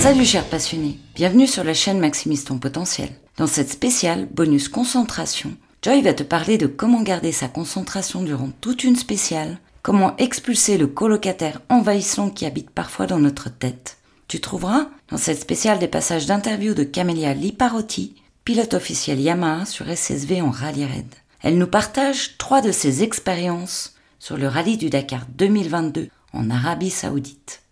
Salut chers passionnés, bienvenue sur la chaîne Maximise ton potentiel. Dans cette spéciale bonus concentration, Joy va te parler de comment garder sa concentration durant toute une spéciale, comment expulser le colocataire envahissant qui habite parfois dans notre tête. Tu trouveras dans cette spéciale des passages d'interview de Camélia Liparotti, pilote officiel Yamaha sur SSV en rallye raid. Elle nous partage trois de ses expériences sur le rallye du Dakar 2022 en Arabie Saoudite.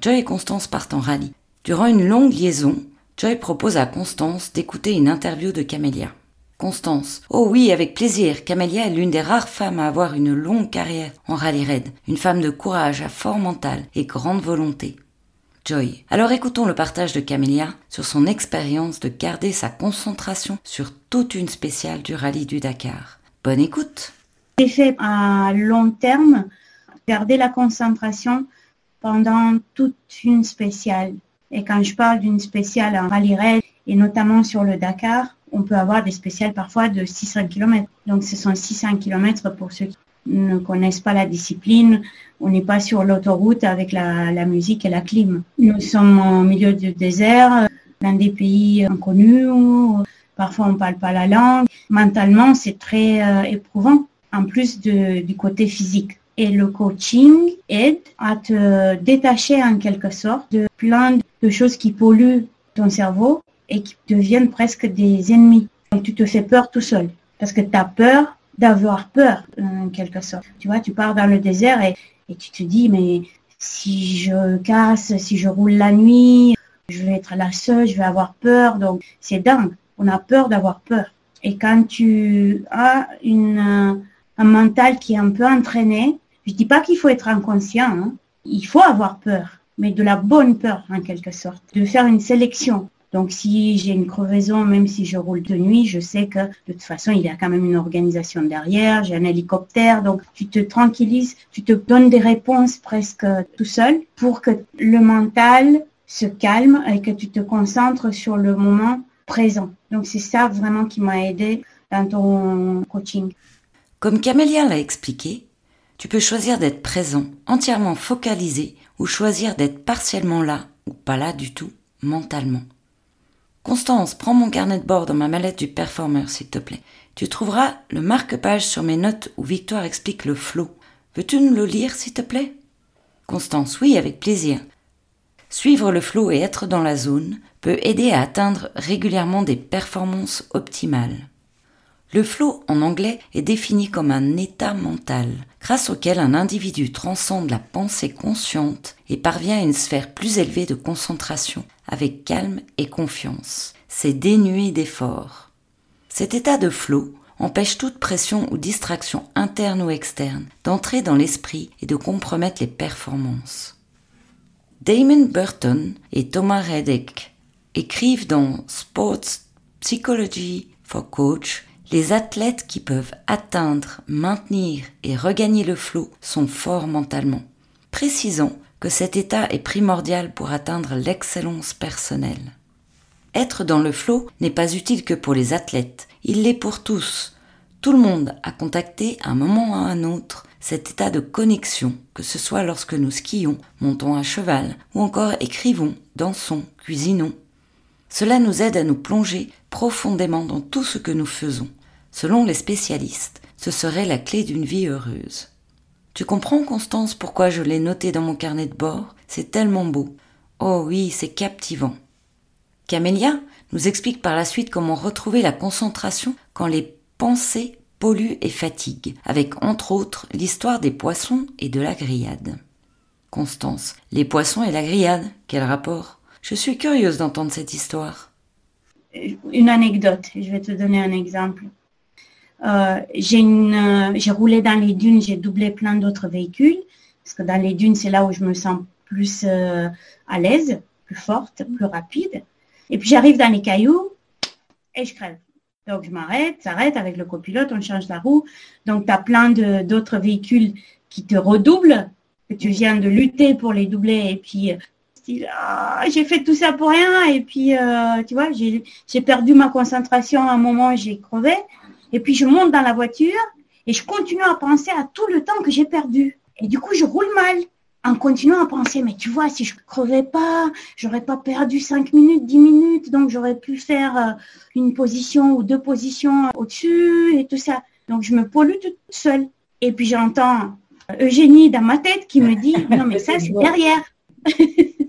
Joy et Constance partent en rallye Durant une longue liaison, Joy propose à Constance d'écouter une interview de Camélia. Constance. Oh oui, avec plaisir. Camélia est l'une des rares femmes à avoir une longue carrière en rallye raid. Une femme de courage, à fort mental et grande volonté. Joy. Alors écoutons le partage de Camélia sur son expérience de garder sa concentration sur toute une spéciale du rallye du Dakar. Bonne écoute. J'ai à long terme garder la concentration pendant toute une spéciale. Et quand je parle d'une spéciale en rallye raid et notamment sur le Dakar, on peut avoir des spéciales parfois de 600 km. Donc ce sont 600 km pour ceux qui ne connaissent pas la discipline. On n'est pas sur l'autoroute avec la, musique et la clim. Nous sommes au milieu du désert, dans des pays inconnus. Parfois on ne parle pas la langue. Mentalement, c'est très euh, éprouvant, en plus du côté physique. Et le coaching aide à te détacher en quelque sorte de plein de choses qui polluent ton cerveau et qui deviennent presque des ennemis. Tu te fais peur tout seul parce que tu as peur d'avoir peur en quelque sorte. Tu vois, tu pars dans le désert et, tu te dis mais si je casse, si je roule la nuit, je vais être la seule, je vais avoir peur. Donc c'est dingue. On a peur d'avoir peur. Et quand tu as un mental qui est un peu entraîné, je dis pas qu'il faut être inconscient. Hein. Il faut avoir peur mais de la bonne peur en quelque sorte, de faire une sélection. Donc si j'ai une crevaison, même si je roule de nuit, je sais que de toute façon, il y a quand même une organisation derrière, j'ai un hélicoptère, donc tu te tranquillises, tu te donnes des réponses presque tout seul pour que le mental se calme et que tu te concentres sur le moment présent. Donc c'est ça vraiment qui m'a aidé dans ton coaching. Comme Camélia l'a expliqué, tu peux choisir d'être présent, entièrement focalisé ou choisir d'être partiellement là ou pas là du tout mentalement. Constance, prends mon carnet de bord dans ma mallette du performer, s'il te plaît. Tu trouveras le marque-page sur mes notes où Victoire explique le flow. Veux-tu nous le lire, s'il te plaît? Constance, oui, avec plaisir. Suivre le flow et être dans la zone peut aider à atteindre régulièrement des performances optimales. Le flow en anglais est défini comme un état mental, grâce auquel un individu transcende la pensée consciente et parvient à une sphère plus élevée de concentration, avec calme et confiance. C'est dénué d'effort. Cet état de flow empêche toute pression ou distraction interne ou externe d'entrer dans l'esprit et de compromettre les performances. Damon Burton et Thomas Reddick écrivent dans Sports Psychology for Coach les athlètes qui peuvent atteindre, maintenir et regagner le flot sont forts mentalement. Précisons que cet état est primordial pour atteindre l'excellence personnelle. Être dans le flot n'est pas utile que pour les athlètes, il l'est pour tous. Tout le monde a contacté à un moment ou à un autre cet état de connexion, que ce soit lorsque nous skions, montons à cheval, ou encore écrivons, dansons, cuisinons. Cela nous aide à nous plonger profondément dans tout ce que nous faisons. Selon les spécialistes, ce serait la clé d'une vie heureuse. Tu comprends, Constance, pourquoi je l'ai noté dans mon carnet de bord? C'est tellement beau. Oh oui, c'est captivant. Camélia nous explique par la suite comment retrouver la concentration quand les pensées polluent et fatiguent, avec entre autres l'histoire des poissons et de la grillade. Constance, les poissons et la grillade, quel rapport? Je suis curieuse d'entendre cette histoire. Une anecdote, je vais te donner un exemple. Euh, euh, j'ai roulé dans les dunes, j'ai doublé plein d'autres véhicules, parce que dans les dunes, c'est là où je me sens plus euh, à l'aise, plus forte, plus rapide. Et puis j'arrive dans les cailloux et je crève. Donc je m'arrête, s'arrête avec le copilote, on change la roue. Donc tu as plein d'autres véhicules qui te redoublent, que tu viens de lutter pour les doubler et puis Ah, j'ai fait tout ça pour rien et puis tu vois j'ai perdu ma concentration à un moment j'ai crevé et puis je monte dans la voiture et je continue à penser à tout le temps que j'ai perdu et du coup je roule mal en continuant à penser mais tu vois si je crevais pas j'aurais pas perdu 5 minutes 10 minutes donc j'aurais pu faire euh, une position ou deux positions au-dessus et tout ça donc je me pollue toute seule et puis j'entends Eugénie dans ma tête qui me dit non mais ça c'est derrière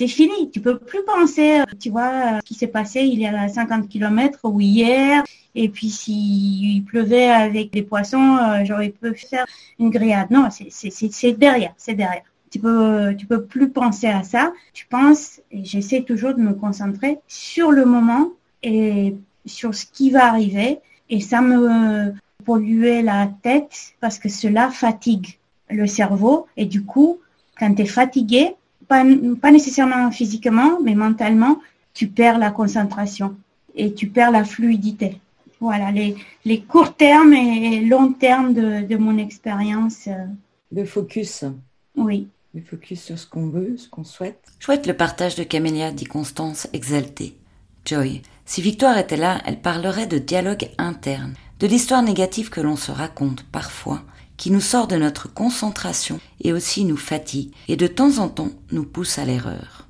c'est fini. Tu peux plus penser, tu vois, ce qui s'est passé il y a 50 km ou hier. Et puis s'il pleuvait avec des poissons, euh, j'aurais pu faire une grillade. Non, c'est derrière, c'est derrière. Tu peux, tu peux plus penser à ça. Tu penses, et j'essaie toujours de me concentrer sur le moment et sur ce qui va arriver. Et ça me polluait la tête parce que cela fatigue le cerveau. Et du coup, quand tu es fatigué, pas, nécessairement physiquement, mais mentalement, tu perds la concentration et tu perds la fluidité. Voilà, les, les courts termes et longs termes de, mon expérience. Euh. Le focus. Oui. Le focus sur ce qu'on veut, ce qu'on souhaite. Chouette le partage de Camélia, dit Constance, exaltée. Joy. Si Victoire était là, elle parlerait de dialogue interne, de l'histoire négative que l'on se raconte parfois qui nous sort de notre concentration et aussi nous fatigue et de temps en temps nous pousse à l'erreur.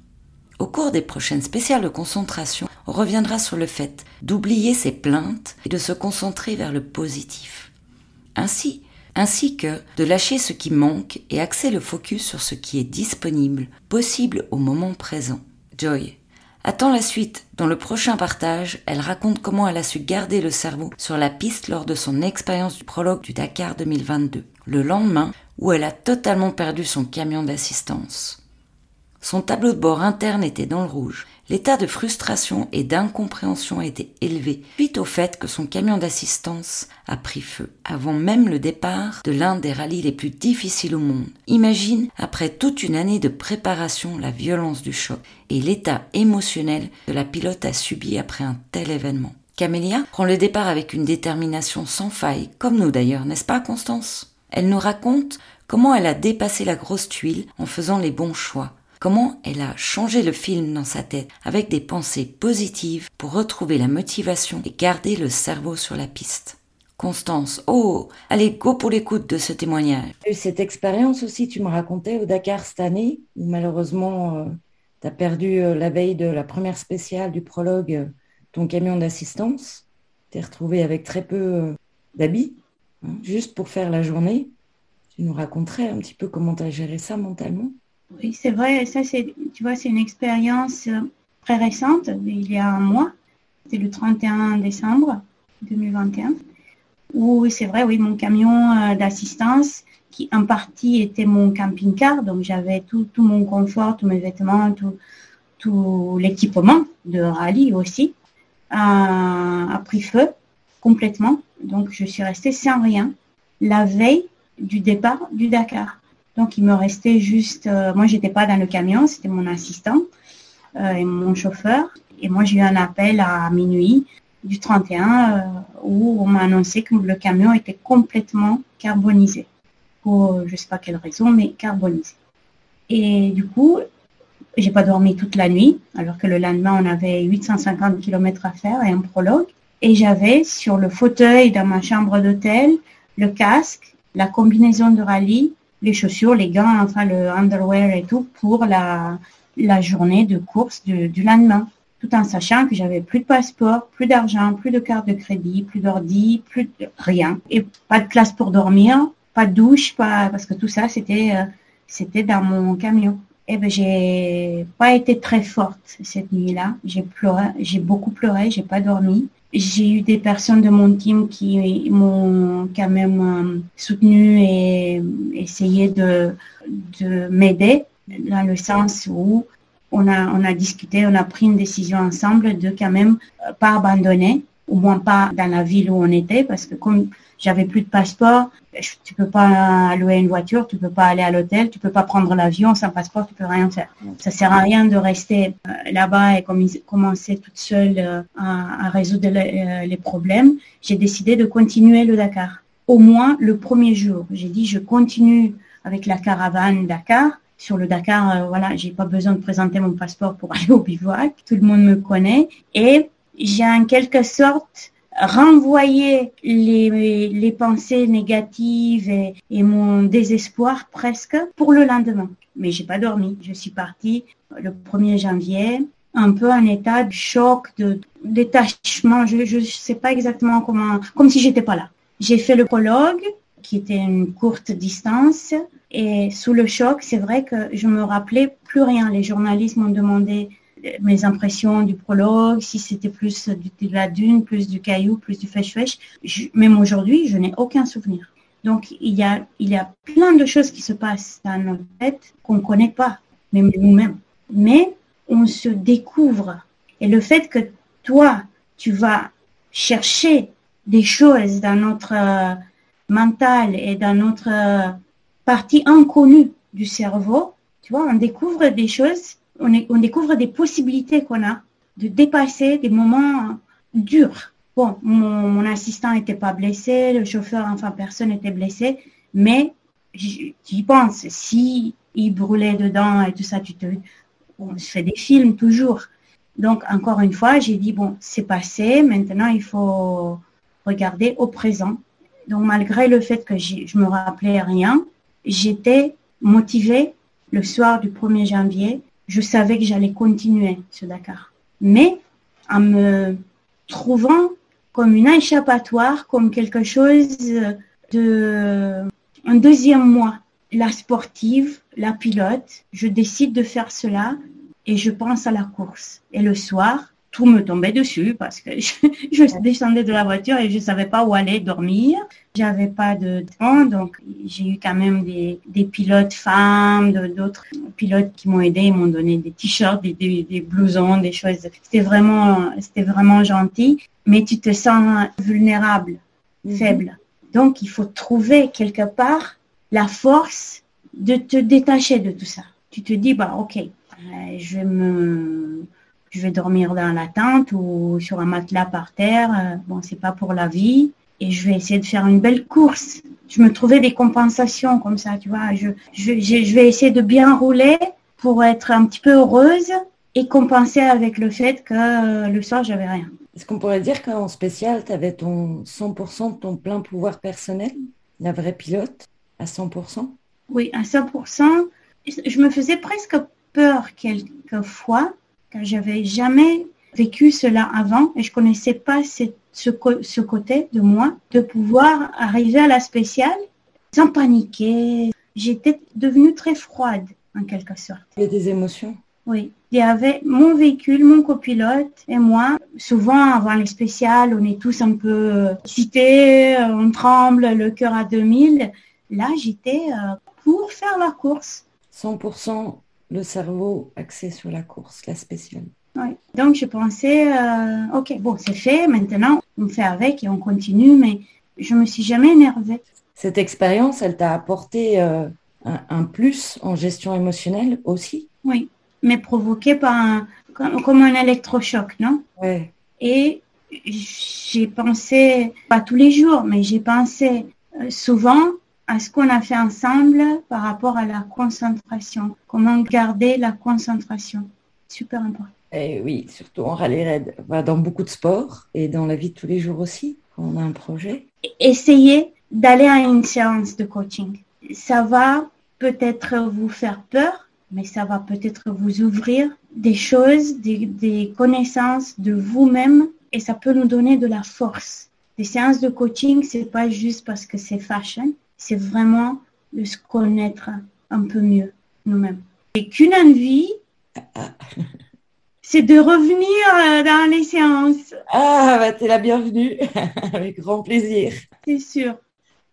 Au cours des prochaines spéciales de concentration, on reviendra sur le fait d'oublier ses plaintes et de se concentrer vers le positif. Ainsi, ainsi que de lâcher ce qui manque et axer le focus sur ce qui est disponible, possible au moment présent. Joy. Attends la suite. Dans le prochain partage, elle raconte comment elle a su garder le cerveau sur la piste lors de son expérience du prologue du Dakar 2022, le lendemain où elle a totalement perdu son camion d'assistance. Son tableau de bord interne était dans le rouge. L'état de frustration et d'incompréhension était élevé suite au fait que son camion d'assistance a pris feu avant même le départ de l'un des rallyes les plus difficiles au monde. Imagine, après toute une année de préparation, la violence du choc et l'état émotionnel que la pilote a subi après un tel événement. Camélia prend le départ avec une détermination sans faille, comme nous d'ailleurs, n'est-ce pas Constance? Elle nous raconte comment elle a dépassé la grosse tuile en faisant les bons choix, comment elle a changé le film dans sa tête avec des pensées positives pour retrouver la motivation et garder le cerveau sur la piste? Constance, oh, allez, go pour l'écoute de ce témoignage. Cette expérience aussi, tu me racontais au Dakar cette année, où malheureusement, euh, tu as perdu euh, la veille de la première spéciale du prologue euh, ton camion d'assistance. Tu es retrouvé avec très peu d'habits, hein, juste pour faire la journée. Tu nous raconterais un petit peu comment tu as géré ça mentalement? Oui, c'est vrai. Ça, c'est, tu vois, c'est une expérience euh, très récente, il y a un mois. C'est le 31 décembre 2021. Où c'est vrai, oui, mon camion euh, d'assistance, qui en partie était mon camping-car, donc j'avais tout, tout, mon confort, tous mes vêtements, tout, tout l'équipement de rallye aussi, a pris feu complètement. Donc je suis restée sans rien la veille du départ du Dakar. Donc, il me restait juste, euh, moi, j'étais pas dans le camion, c'était mon assistant euh, et mon chauffeur. Et moi, j'ai eu un appel à minuit du 31 euh, où on m'a annoncé que le camion était complètement carbonisé. Pour je sais pas quelle raison, mais carbonisé. Et du coup, j'ai pas dormi toute la nuit, alors que le lendemain, on avait 850 km à faire et un prologue. Et j'avais sur le fauteuil dans ma chambre d'hôtel le casque, la combinaison de rallye les chaussures, les gants, enfin le underwear et tout pour la, journée de course du, lendemain. Tout en sachant que j'avais plus de passeport, plus d'argent, plus de carte de crédit, plus d'ordi, plus rien. Et pas de place pour dormir, pas de douche, pas, parce que tout ça, c'était, euh, c'était dans mon camion. Et eh ben, j'ai pas été très forte cette nuit-là. J'ai pleuré, j'ai beaucoup pleuré, j'ai pas dormi. J'ai eu des personnes de mon team qui m'ont quand même euh, soutenu et essayé de, de m'aider dans le sens où on a, on a discuté, on a pris une décision ensemble de quand même euh, pas abandonner, au moins pas dans la ville où on était, parce que comme j'avais plus de passeport. Tu peux pas louer une voiture, tu peux pas aller à l'hôtel, tu peux pas prendre l'avion sans passeport, tu peux rien faire. Ça sert à rien de rester euh, là-bas et commencer toute seule euh, à, résoudre euh, les problèmes. J'ai décidé de continuer le Dakar. Au moins le premier jour, j'ai dit je continue avec la caravane Dakar sur le Dakar, euh, voilà, j'ai pas besoin de présenter mon passeport pour aller au bivouac. Tout le monde me connaît. Et j'ai en quelque sorte renvoyé les, pensées négatives et, et, mon désespoir presque pour le lendemain. Mais j'ai pas dormi. Je suis partie le 1er janvier, un peu en état de choc, de détachement. Je ne sais pas exactement comment, comme si j'étais pas là. J'ai fait le prologue, qui était une courte distance. Et sous le choc, c'est vrai que je me rappelais plus rien. Les journalistes m'ont demandé mes impressions du prologue, si c'était plus de la dune, plus du caillou, plus du fèche-fèche. Même aujourd'hui, je n'ai aucun souvenir. Donc, il y, a, il y a plein de choses qui se passent dans notre tête qu'on ne connaît pas, même nous-mêmes. Mais on se découvre. Et le fait que toi, tu vas chercher des choses dans notre mental et dans notre euh, partie inconnue du cerveau, tu vois, on découvre des choses, on, découvre des possibilités qu'on a de dépasser des moments durs. Bon, mon, assistant n'était pas blessé, le chauffeur, enfin personne n'était blessé, mais tu y penses, si il brûlait dedans et tout ça, tu te, on se fait des films toujours. Donc encore une fois, j'ai dit bon, c'est passé, maintenant il faut regarder au présent donc malgré le fait que je me rappelais rien, j'étais motivée le soir du 1er janvier. Je savais que j'allais continuer ce Dakar. Mais en me trouvant comme une échappatoire, comme quelque chose de un deuxième mois. La sportive, la pilote, je décide de faire cela et je pense à la course. Et le soir, tout me tombait dessus parce que je, descendais de la voiture et je savais pas où aller dormir. J'avais pas de temps, donc j'ai eu quand même des, des pilotes femmes, d'autres pilotes qui m'ont aidé, ils m'ont donné des t-shirts, des, des, blousons, des choses. C'était vraiment, c'était vraiment gentil, mais tu te sens vulnérable, mhm. faible. Donc il faut trouver quelque part la force de te détacher de tout ça. Tu te dis bah ok, euh, je vais me je vais dormir dans la tente ou sur un matelas par terre. Euh, bon, c'est pas pour la vie. Et je vais essayer de faire une belle course. Je me trouvais des compensations comme ça, tu vois. Je, je, je vais essayer de bien rouler pour être un petit peu heureuse et compenser avec le fait que euh, le soir, j'avais rien. Est-ce qu'on pourrait dire qu'en spécial, tu avais ton 100% de ton plein pouvoir personnel, la vraie pilote, à 100% Oui, à 100%. Je me faisais presque peur quelquefois car j'avais jamais vécu cela avant et je connaissais pas ce, ce, côté de moi, de pouvoir arriver à la spéciale sans paniquer. J'étais devenue très froide en quelque sorte. Il y a des émotions Oui. Il y avait mon véhicule, mon copilote et moi. Souvent, avant les spéciales, on est tous un peu excités, on tremble, le cœur à 2000. Là, j'étais euh, pour faire la course. 100% le cerveau axé sur la course, la spéciale. Oui. Donc je pensais, euh, ok, bon, c'est fait, maintenant on fait avec et on continue, mais je me suis jamais énervée. Cette expérience, elle t'a apporté euh, un, plus en gestion émotionnelle aussi? Oui, mais provoqué par un, comme, un électrochoc, non? Oui. Et j'ai pensé, pas tous les jours, mais j'ai pensé euh, souvent à ce qu'on a fait ensemble par rapport à la concentration. Comment garder la concentration. Super important. Et eh oui, surtout en rallye raid, dans beaucoup de sports et dans la vie de tous les jours aussi, quand on a un projet. Essayez d'aller à une séance de coaching. Ça va peut-être vous faire peur, mais ça va peut-être vous ouvrir des choses, des, des connaissances de vous-même et ça peut nous donner de la force. Les séances de coaching, c'est pas juste parce que c'est fashion, c'est vraiment de se connaître un peu mieux nous-mêmes. Et qu'une envie, c'est de revenir euh, dans les séances. Ah, bah, t'es la bienvenue, avec grand plaisir. C'est sûr.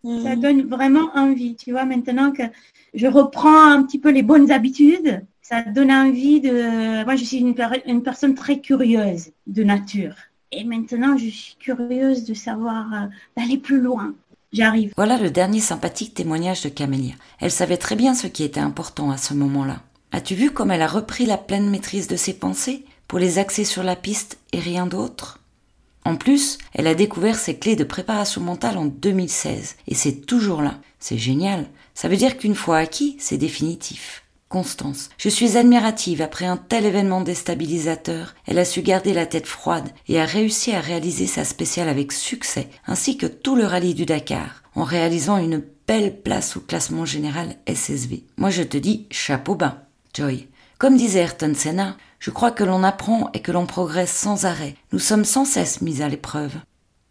Ça mm. donne vraiment envie. Tu vois, maintenant que je reprends un petit peu les bonnes habitudes, ça donne envie de... Moi, je suis une, une personne très curieuse de nature. Et maintenant, je suis curieuse de savoir, euh, d'aller plus loin. Voilà le dernier sympathique témoignage de Camélia. Elle savait très bien ce qui était important à ce moment-là. As-tu vu comme elle a repris la pleine maîtrise de ses pensées pour les axer sur la piste et rien d'autre? En plus, elle a découvert ses clés de préparation mentale en 2016 et c'est toujours là. C'est génial. Ça veut dire qu'une fois acquis, c'est définitif. Constance. Je suis admirative. Après un tel événement déstabilisateur, elle a su garder la tête froide et a réussi à réaliser sa spéciale avec succès, ainsi que tout le rallye du Dakar, en réalisant une belle place au classement général SSV. Moi je te dis chapeau bas, Joy. Comme disait Ayrton Senna, je crois que l'on apprend et que l'on progresse sans arrêt. Nous sommes sans cesse mis à l'épreuve.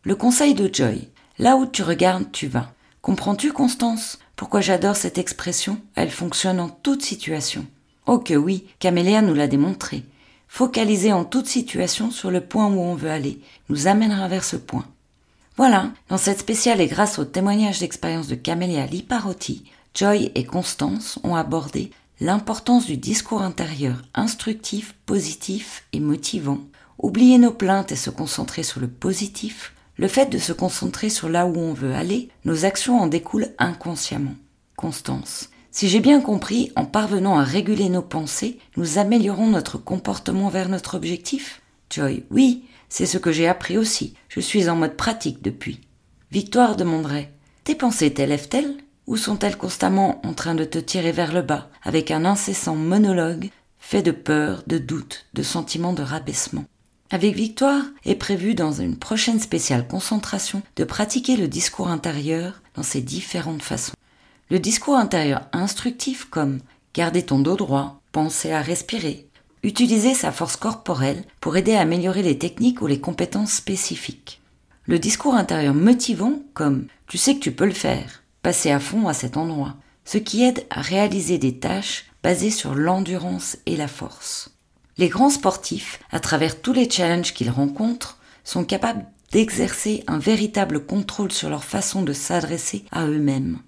Le conseil de Joy. Là où tu regardes, tu vas. Comprends-tu, Constance? Pourquoi j'adore cette expression? Elle fonctionne en toute situation. Oh que oui, Camélia nous l'a démontré. Focaliser en toute situation sur le point où on veut aller nous amènera vers ce point. Voilà, dans cette spéciale et grâce au témoignage d'expérience de Camélia Liparotti, Joy et Constance ont abordé l'importance du discours intérieur instructif, positif et motivant, oublier nos plaintes et se concentrer sur le positif, le fait de se concentrer sur là où on veut aller, nos actions en découlent inconsciemment. Constance. Si j'ai bien compris, en parvenant à réguler nos pensées, nous améliorons notre comportement vers notre objectif Joy. Oui, c'est ce que j'ai appris aussi. Je suis en mode pratique depuis. Victoire demanderait Tes pensées t'élèvent-elles ou sont-elles constamment en train de te tirer vers le bas avec un incessant monologue fait de peur, de doute, de sentiments de rabaissement? Avec Victoire, est prévu dans une prochaine spéciale concentration de pratiquer le discours intérieur dans ses différentes façons. Le discours intérieur instructif comme garder ton dos droit, penser à respirer, utiliser sa force corporelle pour aider à améliorer les techniques ou les compétences spécifiques. Le discours intérieur motivant comme tu sais que tu peux le faire, passer à fond à cet endroit, ce qui aide à réaliser des tâches basées sur l'endurance et la force. Les grands sportifs, à travers tous les challenges qu'ils rencontrent, sont capables d'exercer un véritable contrôle sur leur façon de s'adresser à eux-mêmes.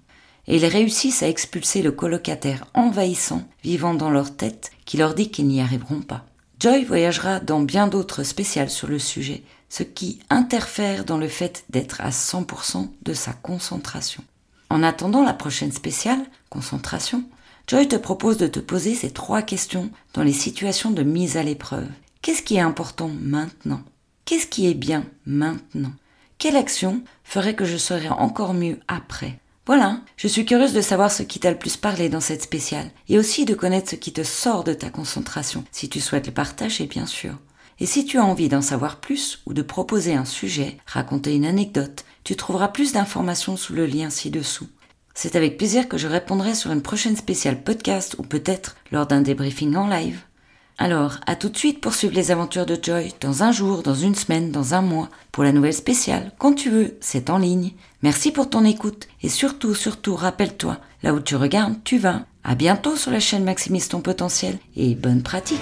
Et ils réussissent à expulser le colocataire envahissant vivant dans leur tête qui leur dit qu'ils n'y arriveront pas. Joy voyagera dans bien d'autres spéciales sur le sujet, ce qui interfère dans le fait d'être à 100% de sa concentration. En attendant la prochaine spéciale, concentration, Joy te propose de te poser ces trois questions dans les situations de mise à l'épreuve. Qu'est-ce qui est important maintenant? Qu'est-ce qui est bien maintenant? Quelle action ferait que je serais encore mieux après? Voilà, je suis curieuse de savoir ce qui t'a le plus parlé dans cette spéciale, et aussi de connaître ce qui te sort de ta concentration, si tu souhaites le partager bien sûr. Et si tu as envie d'en savoir plus ou de proposer un sujet, raconter une anecdote, tu trouveras plus d'informations sous le lien ci-dessous. C'est avec plaisir que je répondrai sur une prochaine spéciale podcast ou peut-être lors d'un débriefing en live. Alors, à tout de suite pour suivre les aventures de Joy, dans un jour, dans une semaine, dans un mois, pour la nouvelle spéciale, quand tu veux, c'est en ligne. Merci pour ton écoute et surtout, surtout, rappelle-toi, là où tu regardes, tu vas. À bientôt sur la chaîne Maximise ton potentiel et bonne pratique.